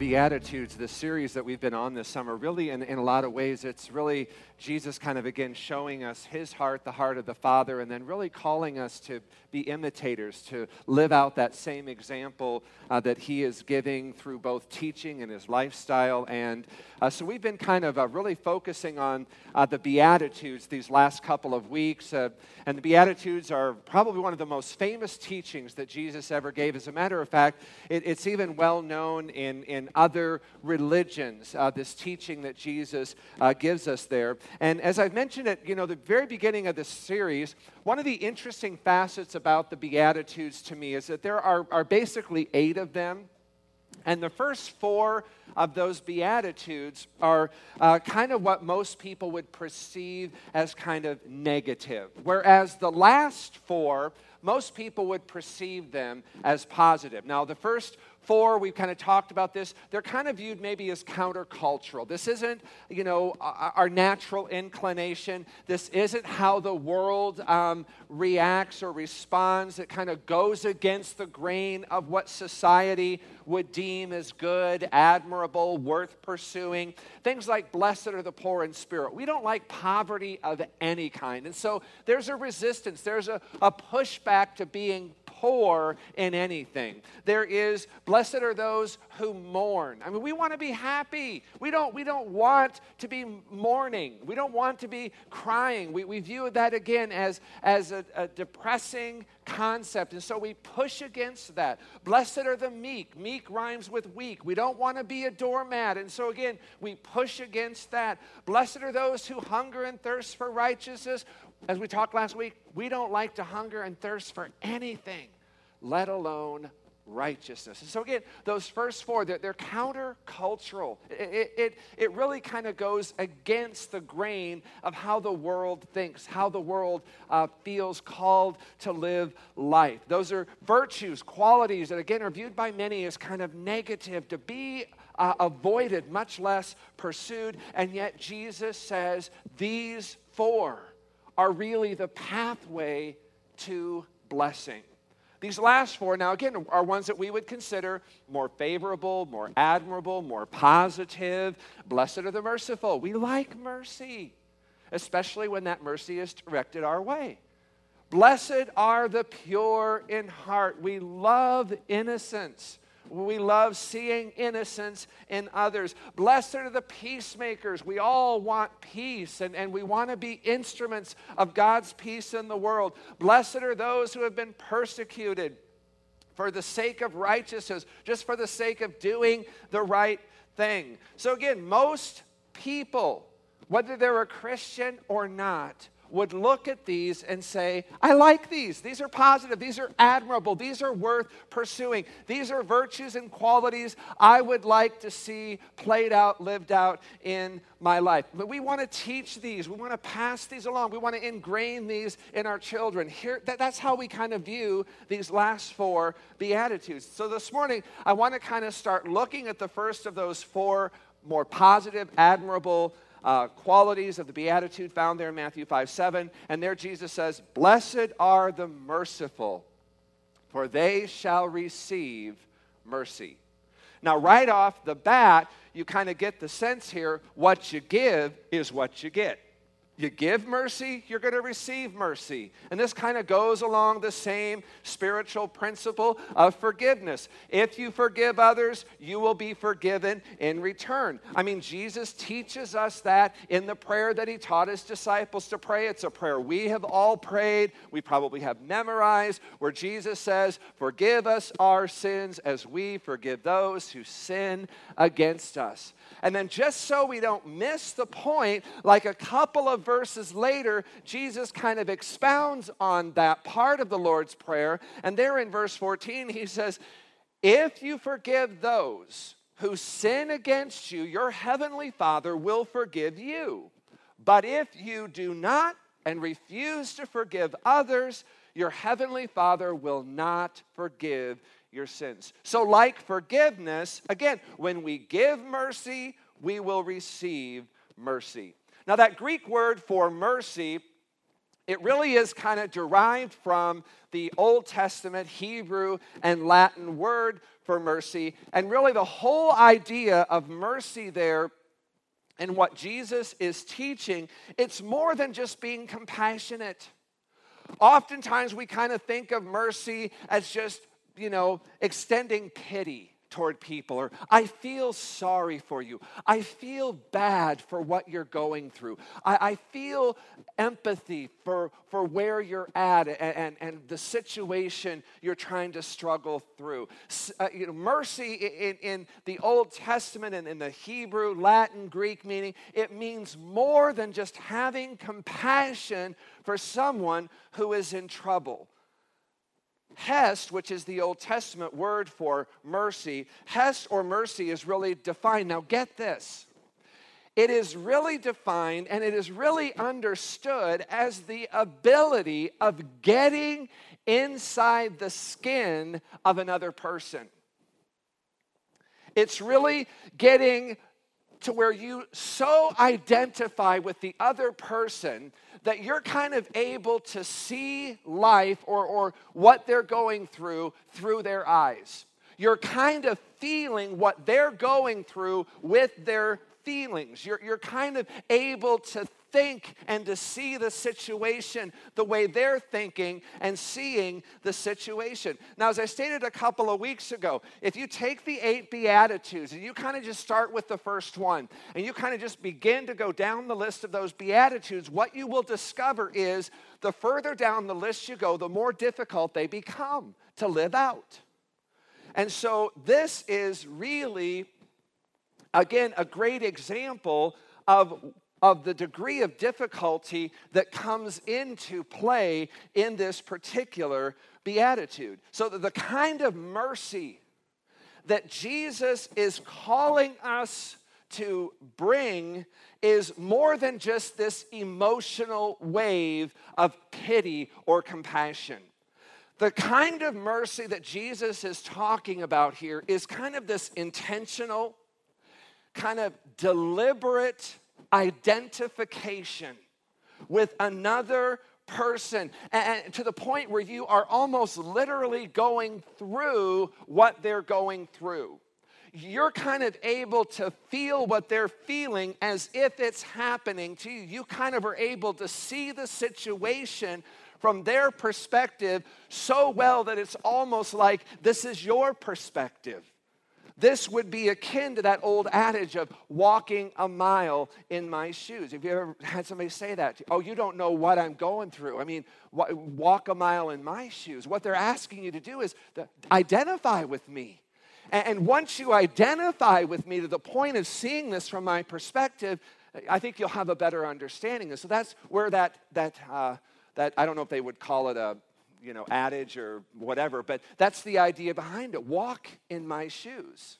Beatitudes, the series that we've been on this summer, really, in, in a lot of ways, it's really Jesus kind of again showing us his heart, the heart of the Father, and then really calling us to be imitators, to live out that same example uh, that he is giving through both teaching and his lifestyle. And uh, so we've been kind of uh, really focusing on uh, the Beatitudes these last couple of weeks. Uh, and the Beatitudes are probably one of the most famous teachings that Jesus ever gave. As a matter of fact, it, it's even well known in, in other religions, uh, this teaching that Jesus gives us there. And as I've mentioned at you know the very beginning of this series, one of the interesting facets about the Beatitudes to me is that there are, are basically eight of them. And the first four of those Beatitudes are uh, kind of what most people would perceive as kind of negative, whereas the last four, most people would perceive them as positive. Now, the first four, we've kind of talked about this, they're kind of viewed maybe as countercultural. This isn't, you know, our natural inclination. This isn't how the world um, reacts or responds. It kind of goes against the grain of what society would deem as good, admirable, worth pursuing. Things like, blessed are the poor in spirit. We don't like poverty of any kind. And so there's a resistance, there's a, a pushback to being poor in anything. There is, blessed are those who mourn. I mean, we want to be happy. We don't, we don't want to be mourning. We don't want to be crying. We, we view that again as, as a, a depressing concept. And so we push against that. Blessed are the meek. Meek rhymes with weak. We don't want to be a doormat. And so again, we push against that. Blessed are those who hunger and thirst for righteousness. As we talked last week, we don't like to hunger and thirst for anything, let alone righteousness. And so, again, those first four, they're, they're countercultural. It, it, it really kind of goes against the grain of how the world thinks, how the world uh, feels called to live life. Those are virtues, qualities that, again, are viewed by many as kind of negative, to be uh, avoided, much less pursued. And yet, Jesus says these four are really the pathway to blessing. These last four, now again, are ones that we would consider more favorable, more admirable, more positive. Blessed are the merciful. We like mercy, especially when that mercy is directed our way. Blessed are the pure in heart. We love innocence. We love seeing innocence in others. Blessed are the peacemakers. We all want peace and, and we want to be instruments of God's peace in the world. Blessed are those who have been persecuted for the sake of righteousness, just for the sake of doing the right thing. So, again, most people, whether they're a Christian or not, would look at these and say, I like these. These are positive. These are admirable. These are worth pursuing. These are virtues and qualities I would like to see played out, lived out in my life. But we want to teach these. We want to pass these along. We want to ingrain these in our children. Here, that, that's how we kind of view these last four Beatitudes. So this morning, I want to kind of start looking at the first of those four more positive, admirable, uh, qualities of the Beatitude found there in Matthew 5 7. And there Jesus says, Blessed are the merciful, for they shall receive mercy. Now, right off the bat, you kind of get the sense here what you give is what you get. You give mercy, you're going to receive mercy. And this kind of goes along the same spiritual principle of forgiveness. If you forgive others, you will be forgiven in return. I mean, Jesus teaches us that in the prayer that he taught his disciples to pray. It's a prayer we have all prayed, we probably have memorized, where Jesus says, Forgive us our sins as we forgive those who sin against us. And then, just so we don't miss the point, like a couple of verses later, Jesus kind of expounds on that part of the Lord's Prayer. And there in verse 14, he says, If you forgive those who sin against you, your heavenly Father will forgive you. But if you do not and refuse to forgive others, your heavenly Father will not forgive your sins. So, like forgiveness, again, when we give mercy, we will receive mercy. Now, that Greek word for mercy, it really is kind of derived from the Old Testament Hebrew and Latin word for mercy. And really, the whole idea of mercy there and what Jesus is teaching, it's more than just being compassionate. Oftentimes, we kind of think of mercy as just, you know, extending pity toward people, or I feel sorry for you. I feel bad for what you're going through. I, I feel empathy for, for where you're at and, and, and, the situation you're trying to struggle through. Uh, you know, mercy in, in the Old Testament and in the Hebrew, Latin, Greek meaning, it means more than just having compassion for someone who is in trouble. Hesed, which is the Old Testament word for mercy, Hesed or mercy is really defined. Now, get this. It is really defined and it is really understood as the ability of getting inside the skin of another person. It's really getting to where you so identify with the other person that you're kind of able to see life or, or what they're going through through their eyes. You're kind of feeling what they're going through with their feelings. You're, you're kind of able to think and to see the situation the way they're thinking and seeing the situation. Now, as I stated a couple of weeks ago, if you take the eight Beatitudes and you kind of just start with the first one and you kind of just begin to go down the list of those Beatitudes, what you will discover is the further down the list you go, the more difficult they become to live out. And so, this is really, again, a great example of of the degree of difficulty that comes into play in this particular beatitude. So, the kind of mercy that Jesus is calling us to bring is more than just this emotional wave of pity or compassion. The kind of mercy that Jesus is talking about here is kind of this intentional, kind of deliberate identification with another person and to the point where you are almost literally going through what they're going through. You're kind of able to feel what they're feeling as if it's happening to you. You kind of are able to see the situation from their perspective so well that it's almost like this is your perspective. This would be akin to that old adage of walking a mile in my shoes. Have you ever had somebody say that? To you? Oh, you don't know what I'm going through. I mean, walk a mile in my shoes. What they're asking you to do is to identify with me. And once you identify with me to the point of seeing this from my perspective, I think you'll have a better understanding. And So that's where that, that, uh, that I don't know if they would call it a you know, adage or whatever, but that's the idea behind it. Walk in my shoes.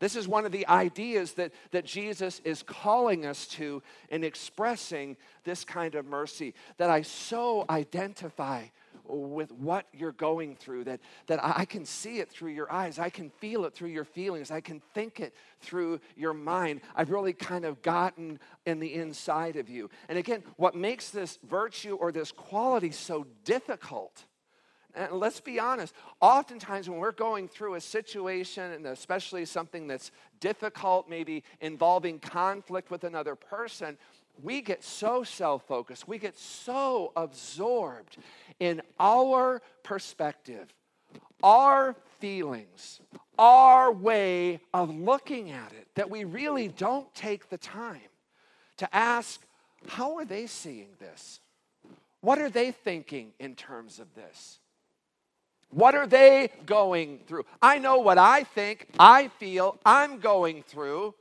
This is one of the ideas that, that Jesus is calling us to in expressing this kind of mercy that I so identify with what you're going through, that, that I can see it through your eyes, I can feel it through your feelings, I can think it through your mind. I've really kind of gotten in the inside of you. And again, what makes this virtue or this quality so difficult and let's be honest, oftentimes when we're going through a situation, and especially something that's difficult, maybe involving conflict with another person, we get so self focused, we get so absorbed in our perspective, our feelings, our way of looking at it, that we really don't take the time to ask, how are they seeing this? What are they thinking in terms of this? What are they going through? I know what I think, I feel, I'm going through.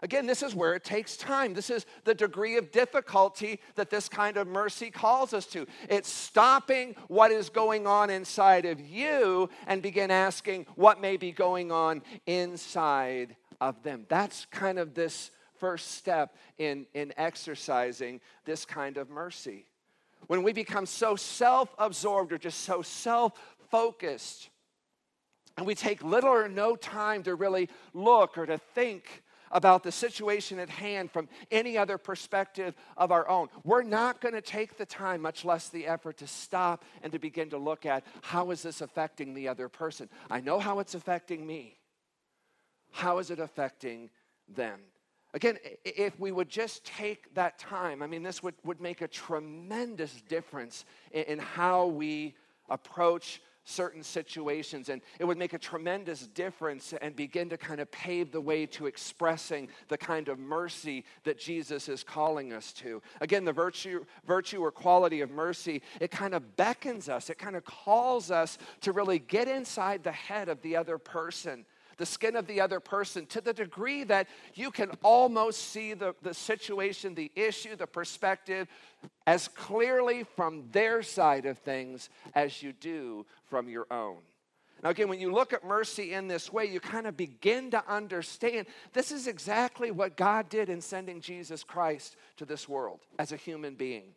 Again, this is where it takes time. This is the degree of difficulty that this kind of mercy calls us to. It's stopping what is going on inside of you and begin asking what may be going on inside of them. That's kind of this first step in, in exercising this kind of mercy. when we become so self absorbed or just so self focused, and we take little or no time to really look or to think about the situation at hand from any other perspective of our own. We're not going to take the time, much less the effort, to stop and to begin to look at how is this affecting the other person. I know how it's affecting me. How is it affecting them? Again, if we would just take that time, I mean, this would, would make a tremendous difference in, in how we approach certain situations. And it would make a tremendous difference and begin to kind of pave the way to expressing the kind of mercy that Jesus is calling us to. Again, the virtue, virtue or quality of mercy, it kind of beckons us, it kind of calls us to really get inside the head of the other person the skin of the other person to the degree that you can almost see the, the situation, the issue, the perspective as clearly from their side of things as you do from your own. Now, again, when you look at mercy in this way, you kind of begin to understand this is exactly what God did in sending Jesus Christ to this world as a human being.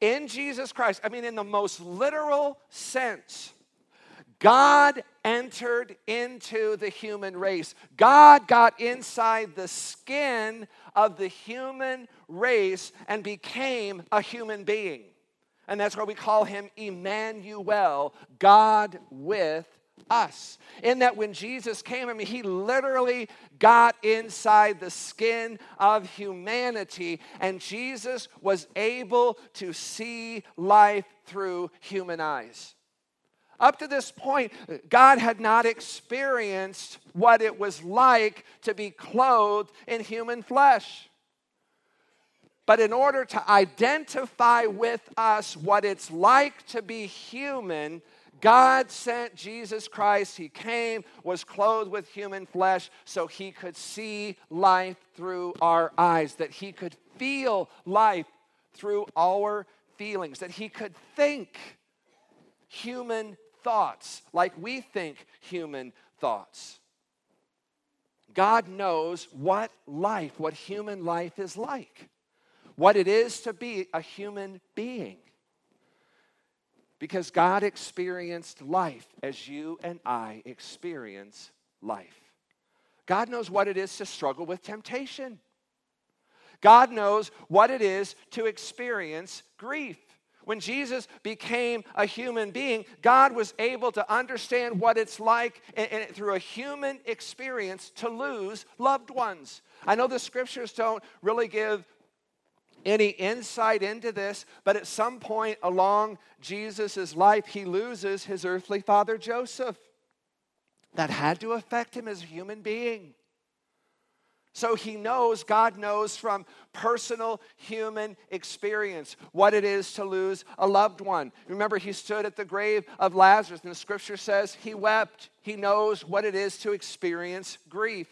In Jesus Christ, I mean, in the most literal sense, God entered into the human race. God got inside the skin of the human race and became a human being. And that's why we call him Emmanuel, God with us. In that when Jesus came, I mean, he literally got inside the skin of humanity, and Jesus was able to see life through human eyes. Up to this point, God had not experienced what it was like to be clothed in human flesh. But in order to identify with us what it's like to be human, God sent Jesus Christ. He came, was clothed with human flesh, so he could see life through our eyes, that he could feel life through our feelings, that he could think human thoughts like we think human thoughts. God knows what life, what human life is like, what it is to be a human being. Because God experienced life as you and I experience life. God knows what it is to struggle with temptation. God knows what it is to experience grief. When Jesus became a human being, God was able to understand what it's like and, and through a human experience to lose loved ones. I know the scriptures don't really give any insight into this, but at some point along Jesus' life, he loses his earthly father, Joseph. That had to affect him as a human being. So he knows, God knows from personal human experience what it is to lose a loved one. Remember, he stood at the grave of Lazarus, and the scripture says he wept. He knows what it is to experience grief.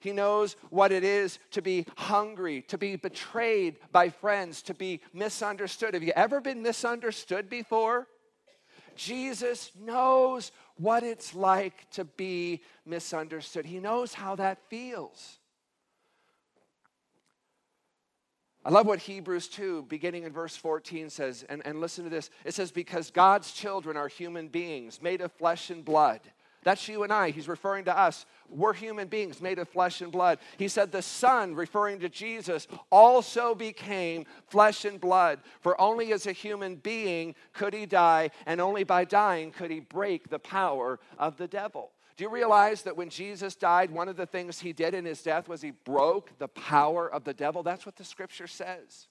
He knows what it is to be hungry, to be betrayed by friends, to be misunderstood. Have you ever been misunderstood before? Jesus knows what it's like to be misunderstood. He knows how that feels. I love what Hebrews 2, beginning in verse 14, says, and, and listen to this. It says, Because God's children are human beings made of flesh and blood. That's you and I. He's referring to us. We're human beings made of flesh and blood. He said, The Son, referring to Jesus, also became flesh and blood. For only as a human being could he die, and only by dying could he break the power of the devil. Do you realize that when Jesus died, one of the things he did in his death was he broke the power of the devil? That's what the scripture says.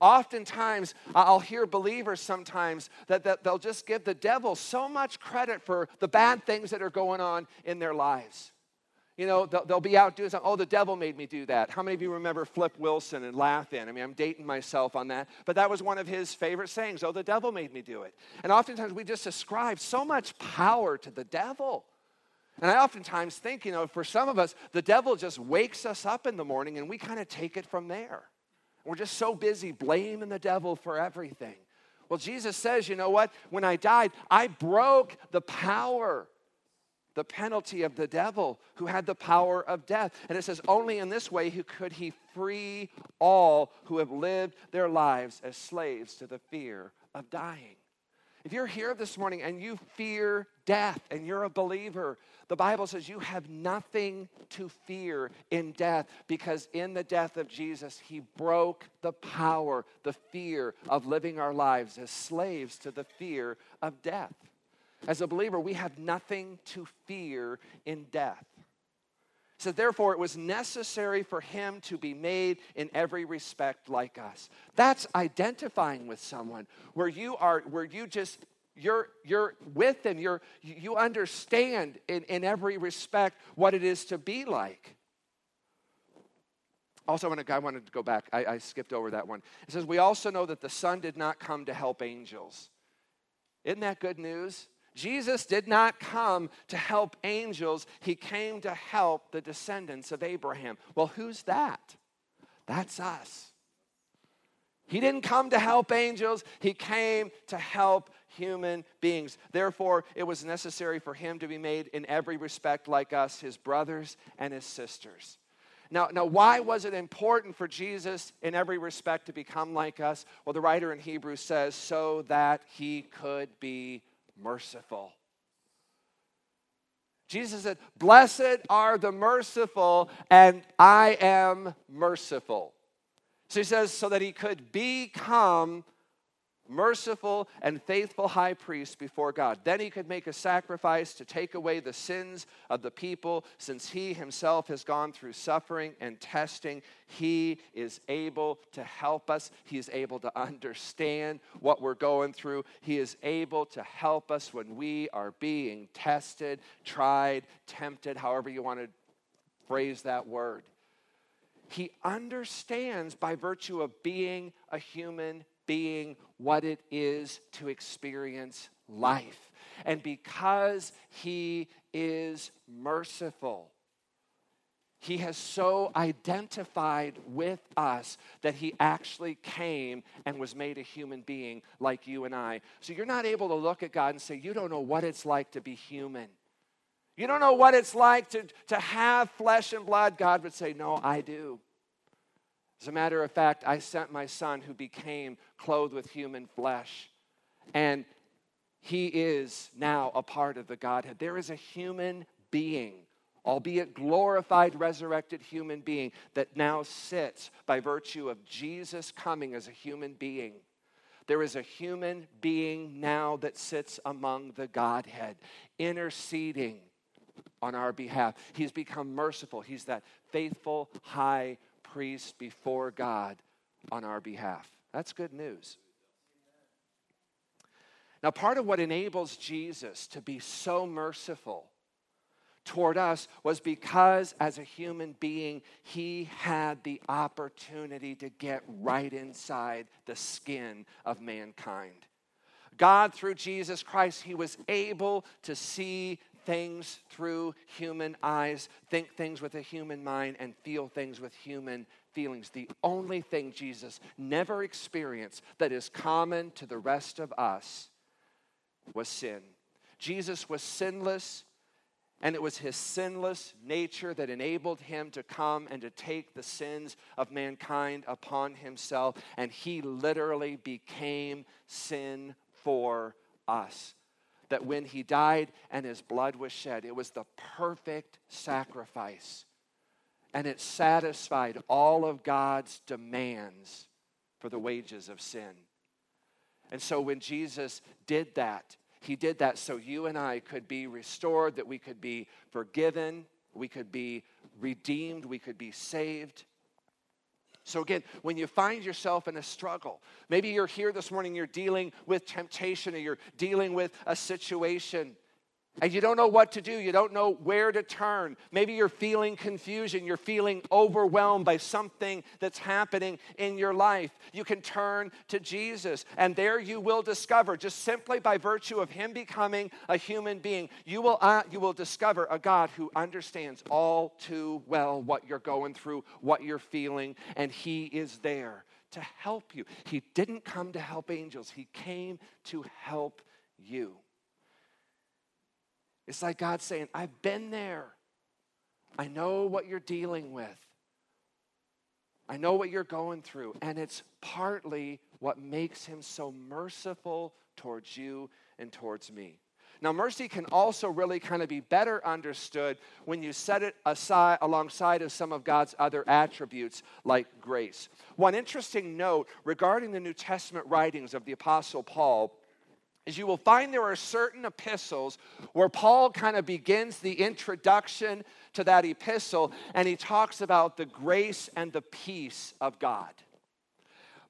Oftentimes, I'll hear believers sometimes that, that they'll just give the devil so much credit for the bad things that are going on in their lives. You know, they'll, they'll, be out doing something. Oh, the devil made me do that. How many of you remember Flip Wilson and Laugh-In? I mean, I'm dating myself on that. But that was one of his favorite sayings. Oh, the devil made me do it. And oftentimes we just ascribe so much power to the devil. And I oftentimes think, you know, for some of us, the devil just wakes us up in the morning and we kind of take it from there. We're just so busy blaming the devil for everything. Well, Jesus says, you know what? When I died, I broke the power the penalty of the devil who had the power of death. And it says, only in this way could he free all who have lived their lives as slaves to the fear of dying. If you're here this morning and you fear death and you're a believer, the Bible says you have nothing to fear in death because in the death of Jesus, he broke the power, the fear of living our lives as slaves to the fear of death. As a believer, we have nothing to fear in death. So, therefore, it was necessary for him to be made in every respect like us. That's identifying with someone where you are, where you just, you're, you're with them, you're, you understand in, in every respect what it is to be like. Also, I, want to, I wanted to go back. I, I skipped over that one. It says, We also know that the Son did not come to help angels. Isn't that good news? Jesus did not come to help angels, he came to help the descendants of Abraham. Well, who's that? That's us. He didn't come to help angels, he came to help human beings. Therefore, it was necessary for him to be made in every respect like us, his brothers and his sisters. Now, now, why was it important for Jesus in every respect to become like us? Well, the writer in Hebrews says, so that he could be merciful. Jesus said, Blessed are the merciful, and I am merciful. So he says, so that he could become merciful and faithful high priest before God. Then he could make a sacrifice to take away the sins of the people, since he himself has gone through suffering and testing. He is able to help us, he is able to understand what we're going through, he is able to help us when we are being tested, tried, tempted, however you want to phrase that word. He understands by virtue of being a human being what it is to experience life. And because He is merciful, He has so identified with us that He actually came and was made a human being like you and I. So you're not able to look at God and say, You don't know what it's like to be human. You don't know what it's like to, to have flesh and blood. God would say, No, I do. As a matter of fact, I sent my son who became clothed with human flesh. And he is now a part of the Godhead. There is a human being, albeit glorified, resurrected human being, that now sits by virtue of Jesus coming as a human being. There is a human being now that sits among the Godhead, interceding on our behalf. He's become merciful. He's that faithful high priest before God on our behalf. That's good news. Now, part of what enables Jesus to be so merciful toward us was because, as a human being, he had the opportunity to get right inside the skin of mankind. God, through Jesus Christ, he was able to see things through human eyes, think things with a human mind, and feel things with human feelings. The only thing Jesus never experienced that is common to the rest of us was sin. Jesus was sinless, and it was his sinless nature that enabled him to come and to take the sins of mankind upon himself. And he literally became sin for us that when he died and his blood was shed, it was the perfect sacrifice. And it satisfied all of God's demands for the wages of sin. And so when Jesus did that, he did that so you and I could be restored, that we could be forgiven, we could be redeemed, we could be saved. So, again, when you find yourself in a struggle, maybe you're here this morning, you're dealing with temptation or you're dealing with a situation and you don't know what to do, you don't know where to turn. Maybe you're feeling confusion, you're feeling overwhelmed by something that's happening in your life. You can turn to Jesus, and there you will discover, just simply by virtue of Him becoming a human being, you will, uh, you will discover a God who understands all too well what you're going through, what you're feeling, and He is there to help you. He didn't come to help angels, He came to help you. It's like God saying, I've been there. I know what you're dealing with. I know what you're going through. And it's partly what makes him so merciful towards you and towards me. Now, mercy can also really kind of be better understood when you set it aside alongside of some of God's other attributes like grace. One interesting note regarding the New Testament writings of the Apostle Paul is you will find there are certain epistles where Paul kind of begins the introduction to that epistle and he talks about the grace and the peace of God.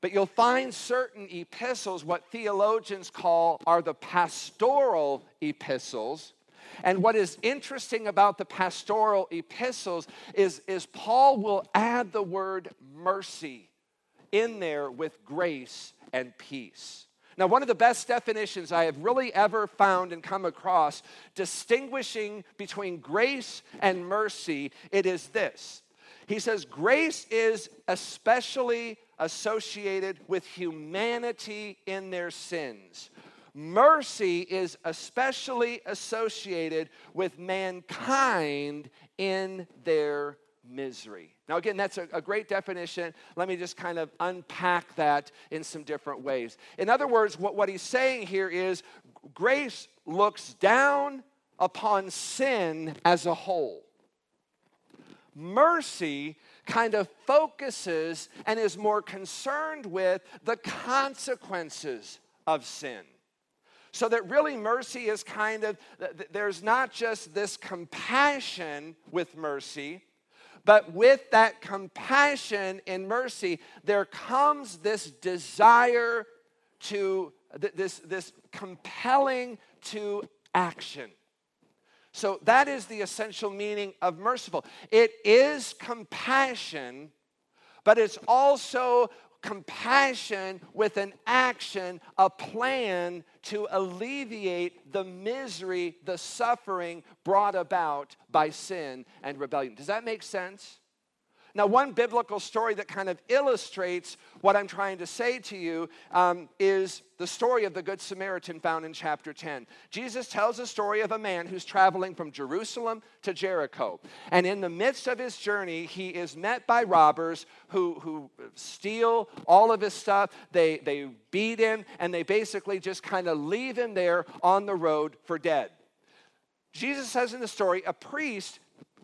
But you'll find certain epistles, what theologians call are the pastoral epistles. And what is interesting about the pastoral epistles is, is Paul will add the word mercy in there with grace and peace. Now, one of the best definitions I have really ever found and come across distinguishing between grace and mercy, it is this. He says, Grace is especially associated with humanity in their sins. Mercy is especially associated with mankind in their misery. Now, again, that's a, a, great definition. Let me just kind of unpack that in some different ways. In other words, what, what he's saying here is grace looks down upon sin as a whole. Mercy kind of focuses and is more concerned with the consequences of sin. So that really mercy is kind of, there's not just this compassion with mercy, but with that compassion and mercy, there comes this desire to, this, this compelling to action. So that is the essential meaning of merciful. It is compassion, but it's also compassion with an action, a plan to alleviate the misery, the suffering brought about by sin and rebellion. Does that make sense? Now, one biblical story that kind of illustrates what I'm trying to say to you um, is the story of the Good Samaritan found in chapter 10. Jesus tells a story of a man who's traveling from Jerusalem to Jericho. And in the midst of his journey, he is met by robbers who, who steal all of his stuff. They, they beat him, and they basically just kind of leave him there on the road for dead. Jesus says in the story, a priest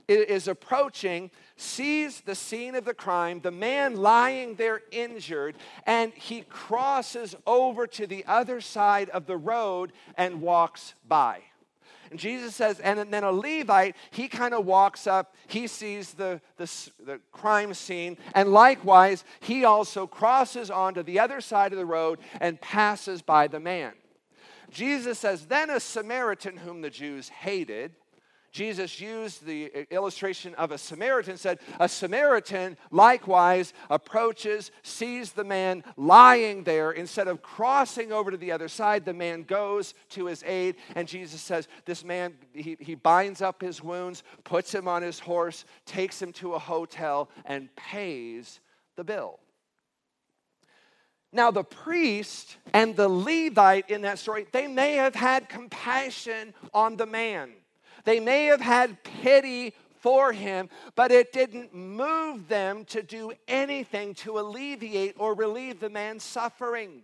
is approaching, sees the scene of the crime, the man lying there injured, and he crosses over to the other side of the road and walks by. And Jesus says, and then a Levite, he kind of walks up, he sees the, the, the, crime scene, and likewise, he also crosses onto the other side of the road and passes by the man. Jesus says, then a Samaritan whom the Jews hated, Jesus used the illustration of a Samaritan, said, A Samaritan likewise approaches, sees the man lying there. Instead of crossing over to the other side, the man goes to his aid. And Jesus says, This man, he, he binds up his wounds, puts him on his horse, takes him to a hotel, and pays the bill. Now, the priest and the Levite in that story, they may have had compassion on the man. They may have had pity for him, but it didn't move them to do anything to alleviate or relieve the man's suffering.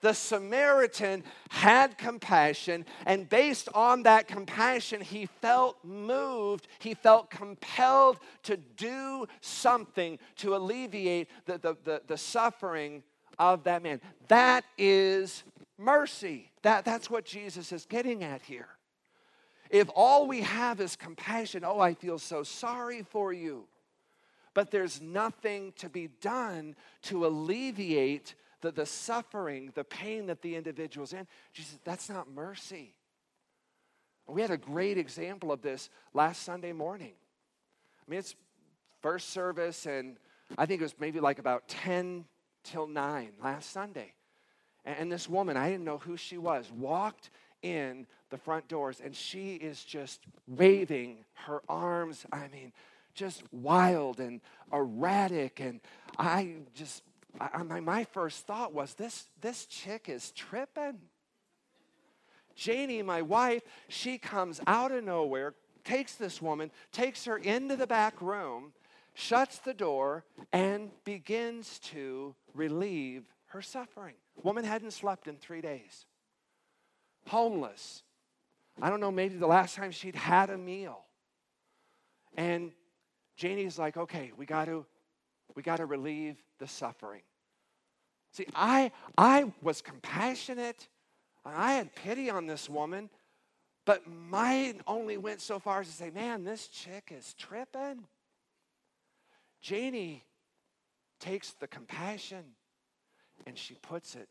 The Samaritan had compassion, and based on that compassion, he felt moved, he felt compelled to do something to alleviate the, the, the, the suffering of that man. That is mercy. That, that's what Jesus is getting at here. If all we have is compassion, oh, I feel so sorry for you. But there's nothing to be done to alleviate the, the suffering, the pain that the individual's in. Jesus, that's not mercy. We had a great example of this last Sunday morning. I mean, it's first service, and I think it was maybe like about 10 till 9 last Sunday. And this woman, I didn't know who she was, walked in the front doors and she is just waving her arms. I mean, just wild and erratic. And I just, I, my, my first thought was this, this chick is tripping. Janie, my wife, she comes out of nowhere, takes this woman, takes her into the back room, shuts the door, and begins to relieve her suffering. Woman hadn't slept in three days, homeless. I don't know, maybe the last time she'd had a meal. And Janie's like, okay, we got to we got to relieve the suffering. See, I I was compassionate. I had pity on this woman, but mine only went so far as to say, man, this chick is tripping. Janie takes the compassion and she puts it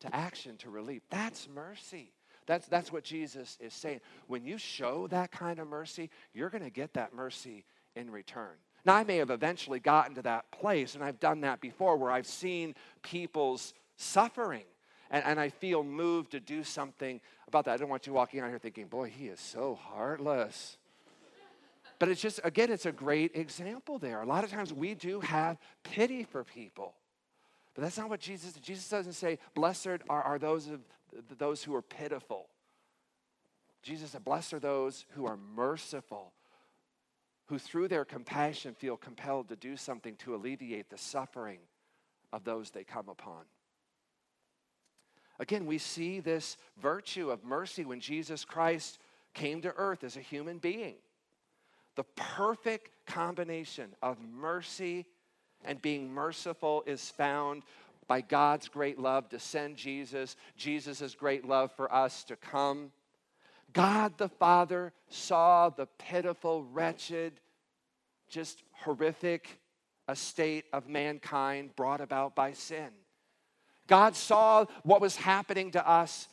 to action to relief. That's mercy. That's, that's what Jesus is saying. When you show that kind of mercy, you're going to get that mercy in return. Now, I may have eventually gotten to that place, and I've done that before where I've seen people's suffering, and, and I feel moved to do something about that. I don't want you walking out here thinking, boy, he is so heartless. But it's just, again, it's a great example there. A lot of times we do have pity for people. But that's not what Jesus Jesus doesn't say, blessed are, are those, of, those who are pitiful. Jesus said, blessed are those who are merciful, who through their compassion feel compelled to do something to alleviate the suffering of those they come upon. Again, we see this virtue of mercy when Jesus Christ came to earth as a human being. The perfect combination of mercy and being merciful is found by God's great love to send Jesus, Jesus' great love for us to come. God the Father saw the pitiful, wretched, just horrific estate of mankind brought about by sin. God saw what was happening to us,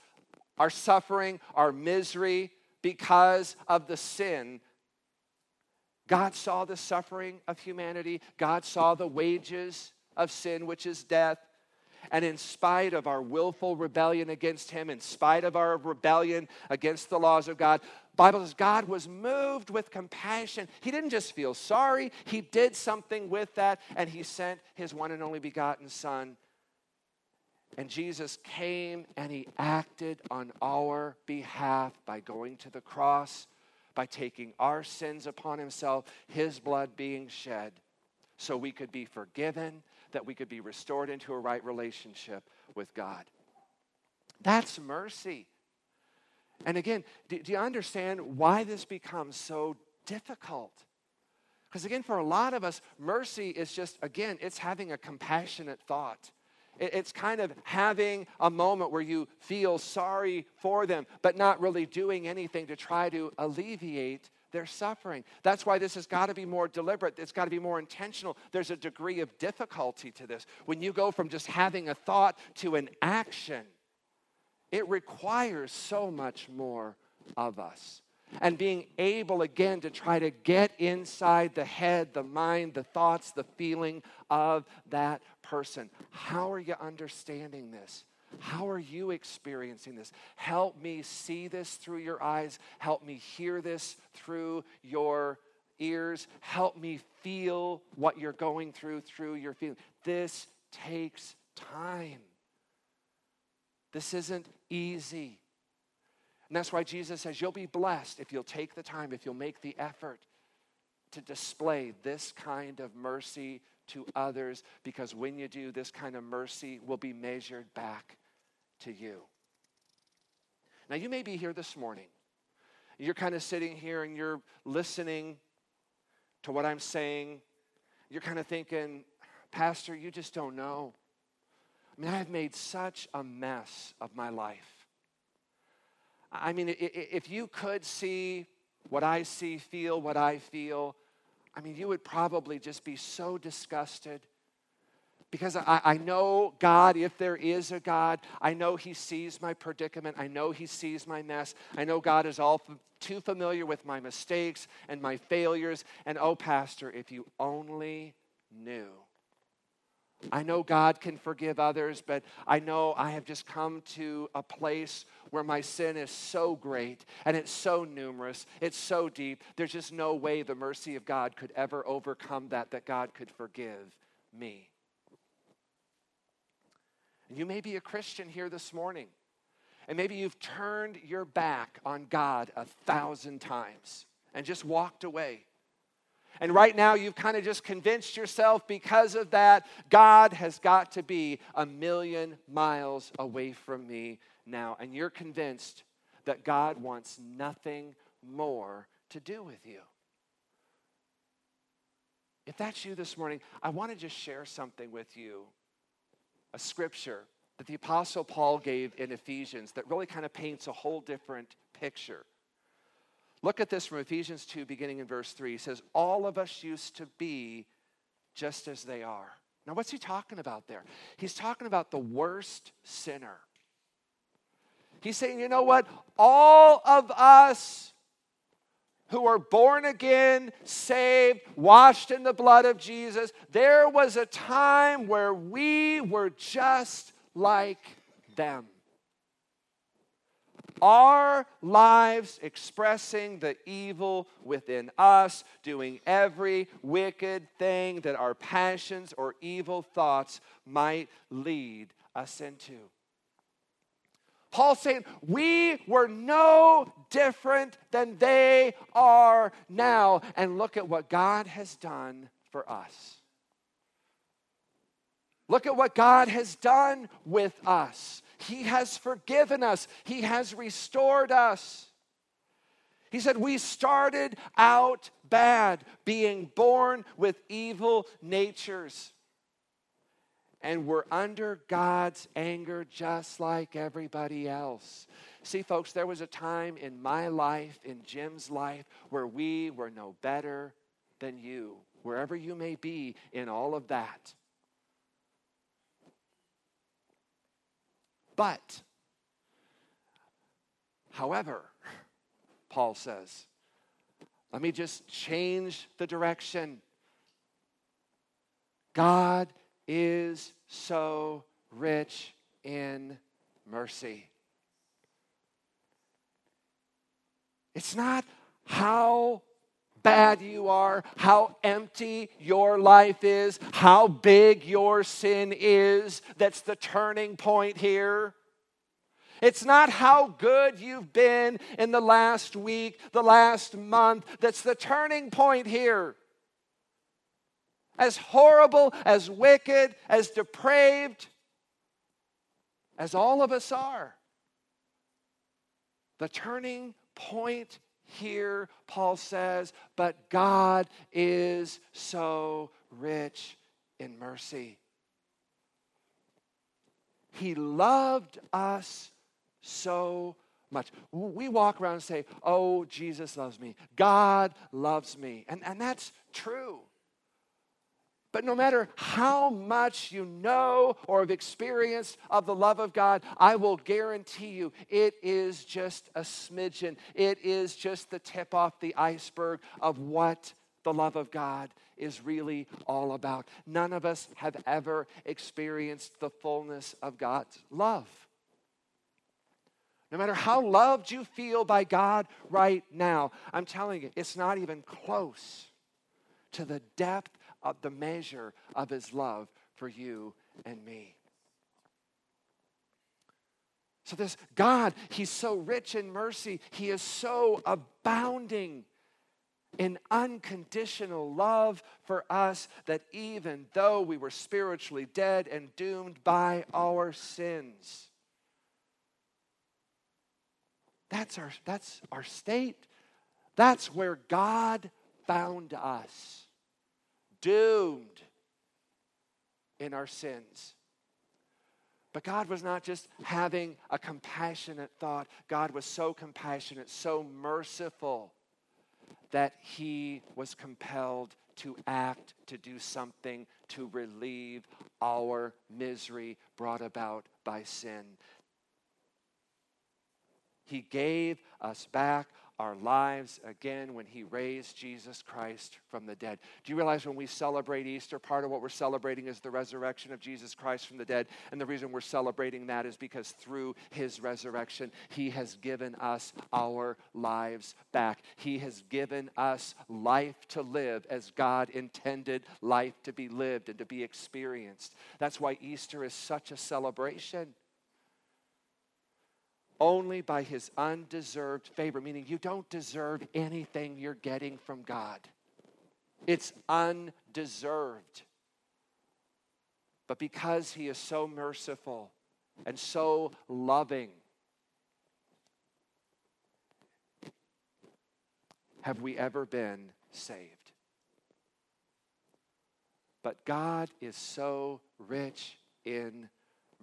our suffering, our misery, because of the sin God saw the suffering of humanity. God saw the wages of sin, which is death. And in spite of our willful rebellion against him, in spite of our rebellion against the laws of God, Bible says God was moved with compassion. He didn't just feel sorry, he did something with that, and he sent his one and only begotten Son. And Jesus came and he acted on our behalf by going to the cross by taking our sins upon himself, his blood being shed, so we could be forgiven, that we could be restored into a right relationship with God. That's mercy. And again, do, do you understand why this becomes so difficult? Because again, for a lot of us, mercy is just, again, it's having a compassionate thought. It's kind of having a moment where you feel sorry for them, but not really doing anything to try to alleviate their suffering. That's why this has got to be more deliberate. It's got to be more intentional. There's a degree of difficulty to this. When you go from just having a thought to an action, it requires so much more of us and being able again to try to get inside the head, the mind, the thoughts, the feeling of that person. How are you understanding this? How are you experiencing this? Help me see this through your eyes. Help me hear this through your ears. Help me feel what you're going through through your feeling. This takes time. This isn't easy. And that's why Jesus says, You'll be blessed if you'll take the time, if you'll make the effort to display this kind of mercy to others, because when you do, this kind of mercy will be measured back to you. Now, you may be here this morning. You're kind of sitting here and you're listening to what I'm saying. You're kind of thinking, Pastor, you just don't know. I mean, I've made such a mess of my life. I mean, if you could see what I see, feel what I feel, I mean, you would probably just be so disgusted. Because I, I, know God, if there is a God, I know He sees my predicament. I know He sees my mess. I know God is all too familiar with my mistakes and my failures. And oh, Pastor, if you only knew I know God can forgive others, but I know I have just come to a place where my sin is so great and it's so numerous, it's so deep. There's just no way the mercy of God could ever overcome that, that God could forgive me. And you may be a Christian here this morning. And maybe you've turned your back on God a thousand times and just walked away. And right now, you've kind of just convinced yourself because of that, God has got to be a million miles away from me now. And you're convinced that God wants nothing more to do with you. If that's you this morning, I want to just share something with you a scripture that the Apostle Paul gave in Ephesians that really kind of paints a whole different picture. Look at this from Ephesians 2, beginning in verse 3. He says, All of us used to be just as they are. Now, what's he talking about there? He's talking about the worst sinner. He's saying, you know what? All of us who are born again, saved, washed in the blood of Jesus, there was a time where we were just like them. Our lives expressing the evil within us, doing every wicked thing that our passions or evil thoughts might lead us into. Paul saying, We were no different than they are now. And look at what God has done for us. Look at what God has done with us. He has forgiven us, He has restored us. He said, We started out bad, being born with evil natures and we're under God's anger just like everybody else. See, folks, there was a time in my life, in Jim's life, where we were no better than you, wherever you may be in all of that. But, however, Paul says, let me just change the direction. God is so rich in mercy. It's not how bad you are, how empty your life is, how big your sin is that's the turning point here. It's not how good you've been in the last week, the last month, that's the turning point here as horrible, as wicked, as depraved as all of us are. The turning point here, Paul says, but God is so rich in mercy. He loved us so much. We walk around and say, Oh, Jesus loves me. God loves me. And, and that's true. But no matter how much you know or have experienced of the love of God, I will guarantee you it is just a smidgen. It is just the tip off the iceberg of what the love of God is really all about. None of us have ever experienced the fullness of God's love. No matter how loved you feel by God right now, I'm telling you, it's not even close to the depth of the measure of his love for you and me. So, this God, He's so rich in mercy. He is so abounding in unconditional love for us that even though we were spiritually dead and doomed by our sins, that's our, that's our state. That's where God found us doomed in our sins. But God was not just having a compassionate thought, God was so compassionate, so merciful that he was compelled to act, to do something to relieve our misery brought about by sin. He gave us back our lives again when He raised Jesus Christ from the dead. Do you realize when we celebrate Easter, part of what we're celebrating is the resurrection of Jesus Christ from the dead? And the reason we're celebrating that is because through His resurrection, He has given us our lives back. He has given us life to live as God intended life to be lived and to be experienced. That's why Easter is such a celebration. Only by his undeserved favor, meaning you don't deserve anything you're getting from God. It's undeserved. But because he is so merciful and so loving, have we ever been saved? But God is so rich in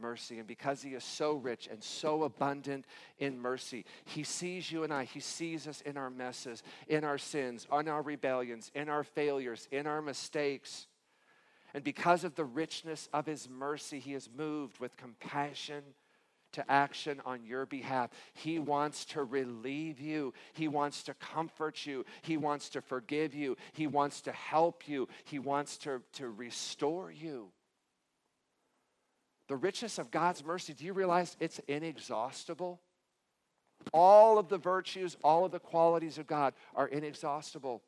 mercy. And because He is so rich and so abundant in mercy, He sees you and I. He sees us in our messes, in our sins, on our rebellions, in our failures, in our mistakes. And because of the richness of His mercy, He is moved with compassion to action on your behalf. He wants to relieve you. He wants to comfort you. He wants to forgive you. He wants to help you. He wants to, to restore you the richness of God's mercy, do you realize it's inexhaustible? All of the virtues, all of the qualities of God are inexhaustible.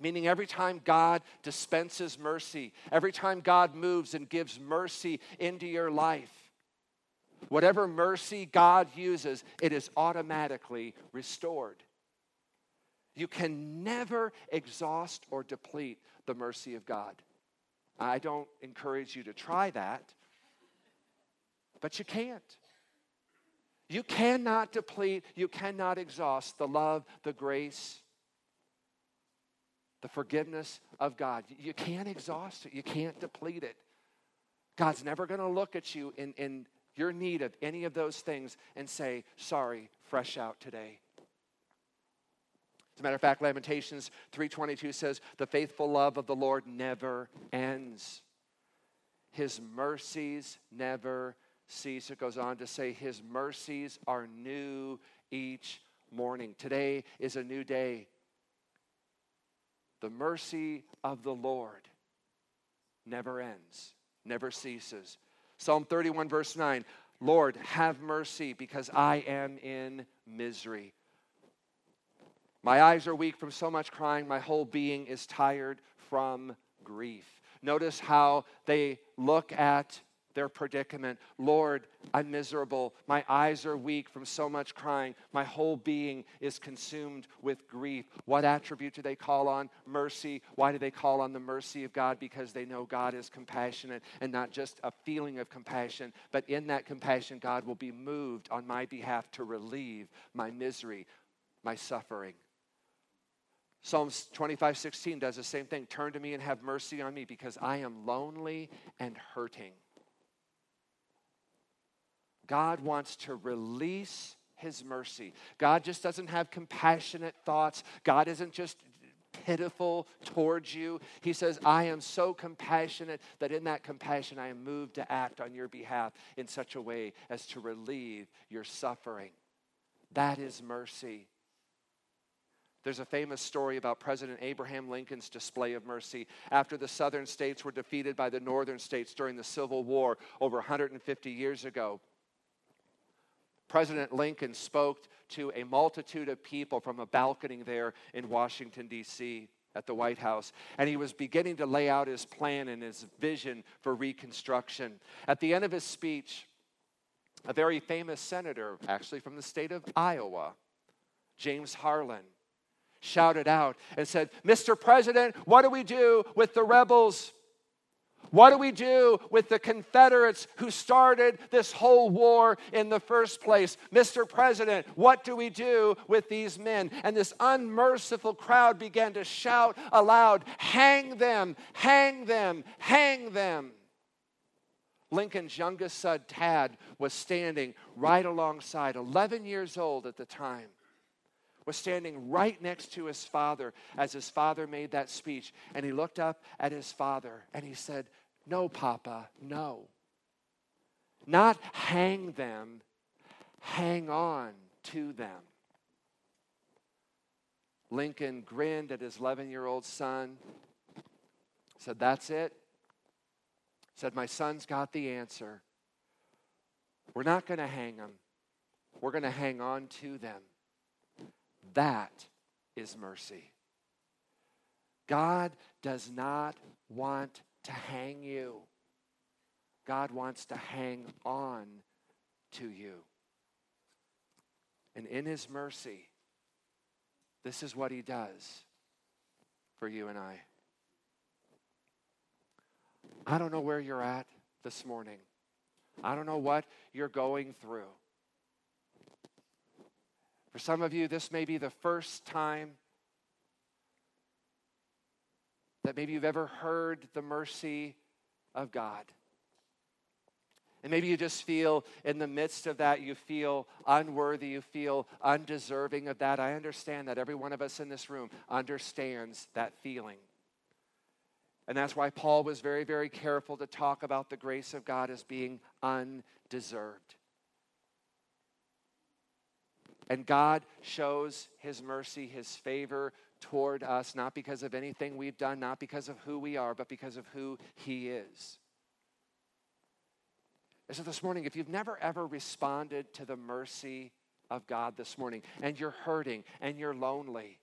Meaning, every time God dispenses mercy, every time God moves and gives mercy into your life, whatever mercy God uses, it is automatically restored. You can never exhaust or deplete the mercy of God. I don't encourage you to try that. But you can't. You cannot deplete, you cannot exhaust the love, the grace, the forgiveness of God. You can't exhaust it, you can't deplete it. God's never going to look at you in, in your need of any of those things and say, sorry, fresh out today. As a matter of fact, Lamentations 3:22 says, "The faithful love of the Lord never ends. His mercies never It goes on to say, His mercies are new each morning. Today is a new day. The mercy of the Lord never ends, never ceases. Psalm 31, verse 9 Lord, have mercy because I am in misery. My eyes are weak from so much crying. My whole being is tired from grief. Notice how they look at their predicament. Lord, I'm miserable. My eyes are weak from so much crying. My whole being is consumed with grief. What attribute do they call on? Mercy. Why do they call on the mercy of God? Because they know God is compassionate and not just a feeling of compassion, but in that compassion, God will be moved on my behalf to relieve my misery, my suffering. Psalms 25, 16 does the same thing. Turn to me and have mercy on me because I am lonely and hurting. God wants to release his mercy. God just doesn't have compassionate thoughts. God isn't just pitiful towards you. He says, I am so compassionate that in that compassion I am moved to act on your behalf in such a way as to relieve your suffering. That is mercy. There's a famous story about President Abraham Lincoln's display of mercy after the southern states were defeated by the northern states during the Civil War over 150 years ago. President Lincoln spoke to a multitude of people from a balcony there in Washington, D.C. at the White House, and he was beginning to lay out his plan and his vision for Reconstruction. At the end of his speech, a very famous senator, actually from the state of Iowa, James Harlan, shouted out and said, Mr. President, what do we do with the rebels? What do we do with the Confederates who started this whole war in the first place? Mr. President, what do we do with these men? And this unmerciful crowd began to shout aloud, Hang them, hang them, hang them. Lincoln's youngest son, Tad, was standing right alongside, 11 years old at the time, was standing right next to his father as his father made that speech. And he looked up at his father and he said, no, Papa, no. Not hang them, hang on to them. Lincoln grinned at his 11 year old son, said, That's it. Said, My son's got the answer. We're not going to hang them, we're going to hang on to them. That is mercy. God does not want to hang you. God wants to hang on to you. And in His mercy, this is what He does for you and I. I don't know where you're at this morning. I don't know what you're going through. For some of you, this may be the first time that maybe you've ever heard the mercy of God. And maybe you just feel in the midst of that, you feel unworthy, you feel undeserving of that. I understand that. Every one of us in this room understands that feeling. And that's why Paul was very, very careful to talk about the grace of God as being undeserved. And God shows his mercy, his favor toward us, not because of anything we've done, not because of who we are, but because of who he is. And so this morning, if you've never ever responded to the mercy of God this morning, and you're hurting and you're lonely,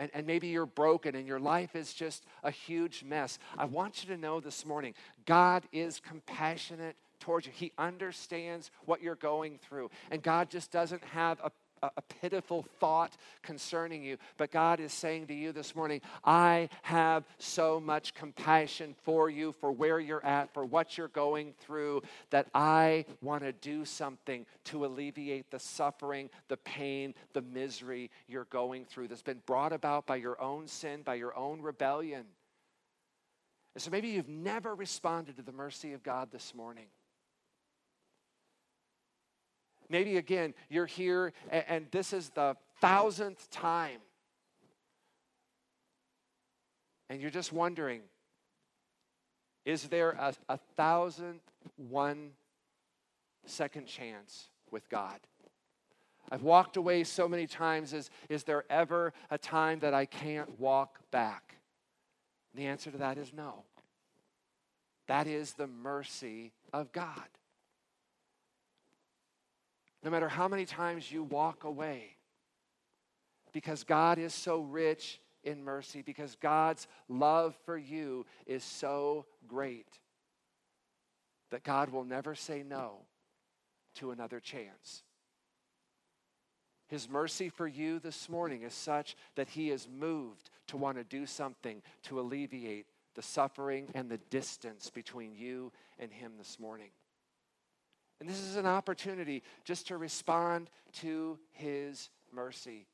and, and maybe you're broken and your life is just a huge mess, I want you to know this morning God is compassionate towards you. He understands what you're going through. And God just doesn't have a a, pitiful thought concerning you. But God is saying to you this morning, I have so much compassion for you, for where you're at, for what you're going through, that I want to do something to alleviate the suffering, the pain, the misery you're going through that's been brought about by your own sin, by your own rebellion. And so maybe you've never responded to the mercy of God this morning. Maybe again, you're here and, and this is the thousandth time. And you're just wondering is there a, a thousand one second chance with God? I've walked away so many times. Is, is there ever a time that I can't walk back? And the answer to that is no. That is the mercy of God. No matter how many times you walk away, because God is so rich in mercy, because God's love for you is so great that God will never say no to another chance. His mercy for you this morning is such that He is moved to want to do something to alleviate the suffering and the distance between you and Him this morning. And this is an opportunity just to respond to His mercy.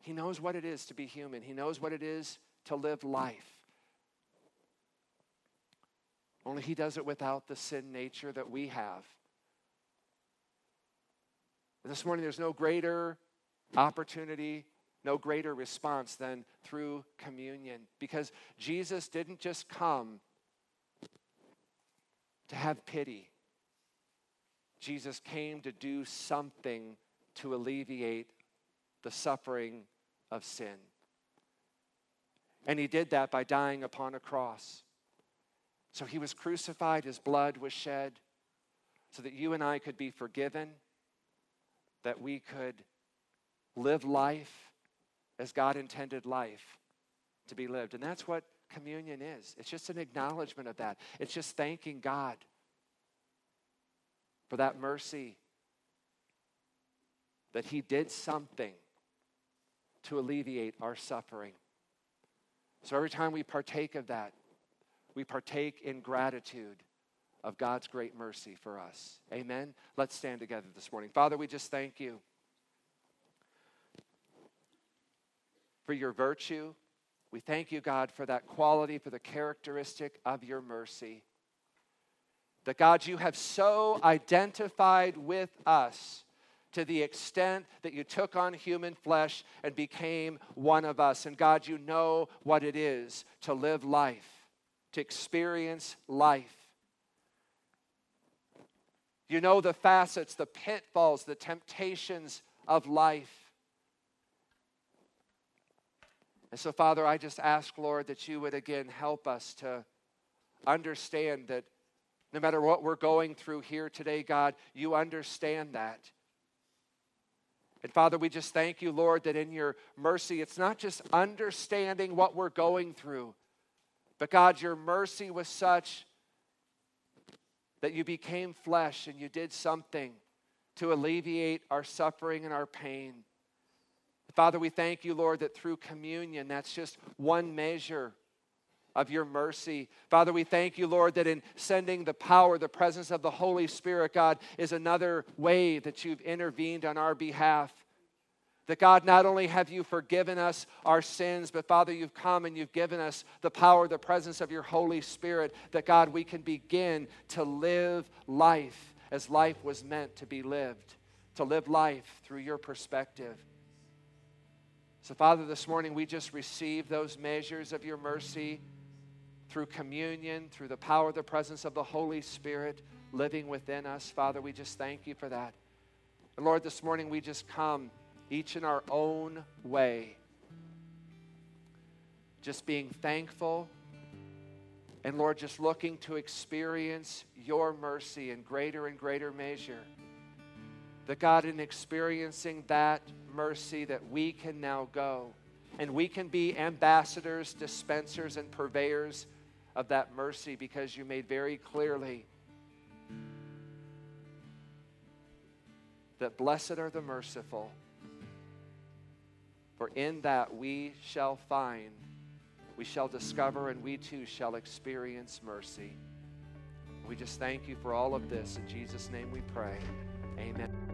He knows what it is to be human, He knows what it is to live life. Only He does it without the sin nature that we have. This morning, there's no greater opportunity, no greater response than through communion because Jesus didn't just come to have pity. Jesus came to do something to alleviate the suffering of sin. And he did that by dying upon a cross. So he was crucified, his blood was shed, so that you and I could be forgiven, that we could live life as God intended life to be lived. And that's what communion is it's just an acknowledgement of that, it's just thanking God for that mercy that He did something to alleviate our suffering. So every time we partake of that, we partake in gratitude of God's great mercy for us. Amen. Let's stand together this morning. Father, we just thank you for your virtue. We thank you, God, for that quality, for the characteristic of your mercy. That God, you have so identified with us to the extent that you took on human flesh and became one of us. And God, you know what it is to live life, to experience life. You know the facets, the pitfalls, the temptations of life. And so, Father, I just ask, Lord, that you would again help us to understand that no matter what we're going through here today, God, you understand that. And Father, we just thank you, Lord, that in your mercy, it's not just understanding what we're going through, but God, your mercy was such that you became flesh and you did something to alleviate our suffering and our pain. Father, we thank you, Lord, that through communion, that's just one measure of your mercy. Father, we thank you, Lord, that in sending the power, the presence of the Holy Spirit, God, is another way that you've intervened on our behalf. That God, not only have you forgiven us our sins, but Father, you've come and you've given us the power, the presence of your Holy Spirit, that God, we can begin to live life as life was meant to be lived, to live life through your perspective. So, Father, this morning we just receive those measures of your mercy through communion, through the power, the presence of the Holy Spirit living within us. Father, we just thank you for that. And Lord, this morning we just come each in our own way, just being thankful. And Lord, just looking to experience your mercy in greater and greater measure. That God, in experiencing that mercy, that we can now go and we can be ambassadors, dispensers, and purveyors of that mercy because you made very clearly that blessed are the merciful, for in that we shall find, we shall discover, and we too shall experience mercy. We just thank you for all of this. In Jesus' name we pray. Amen.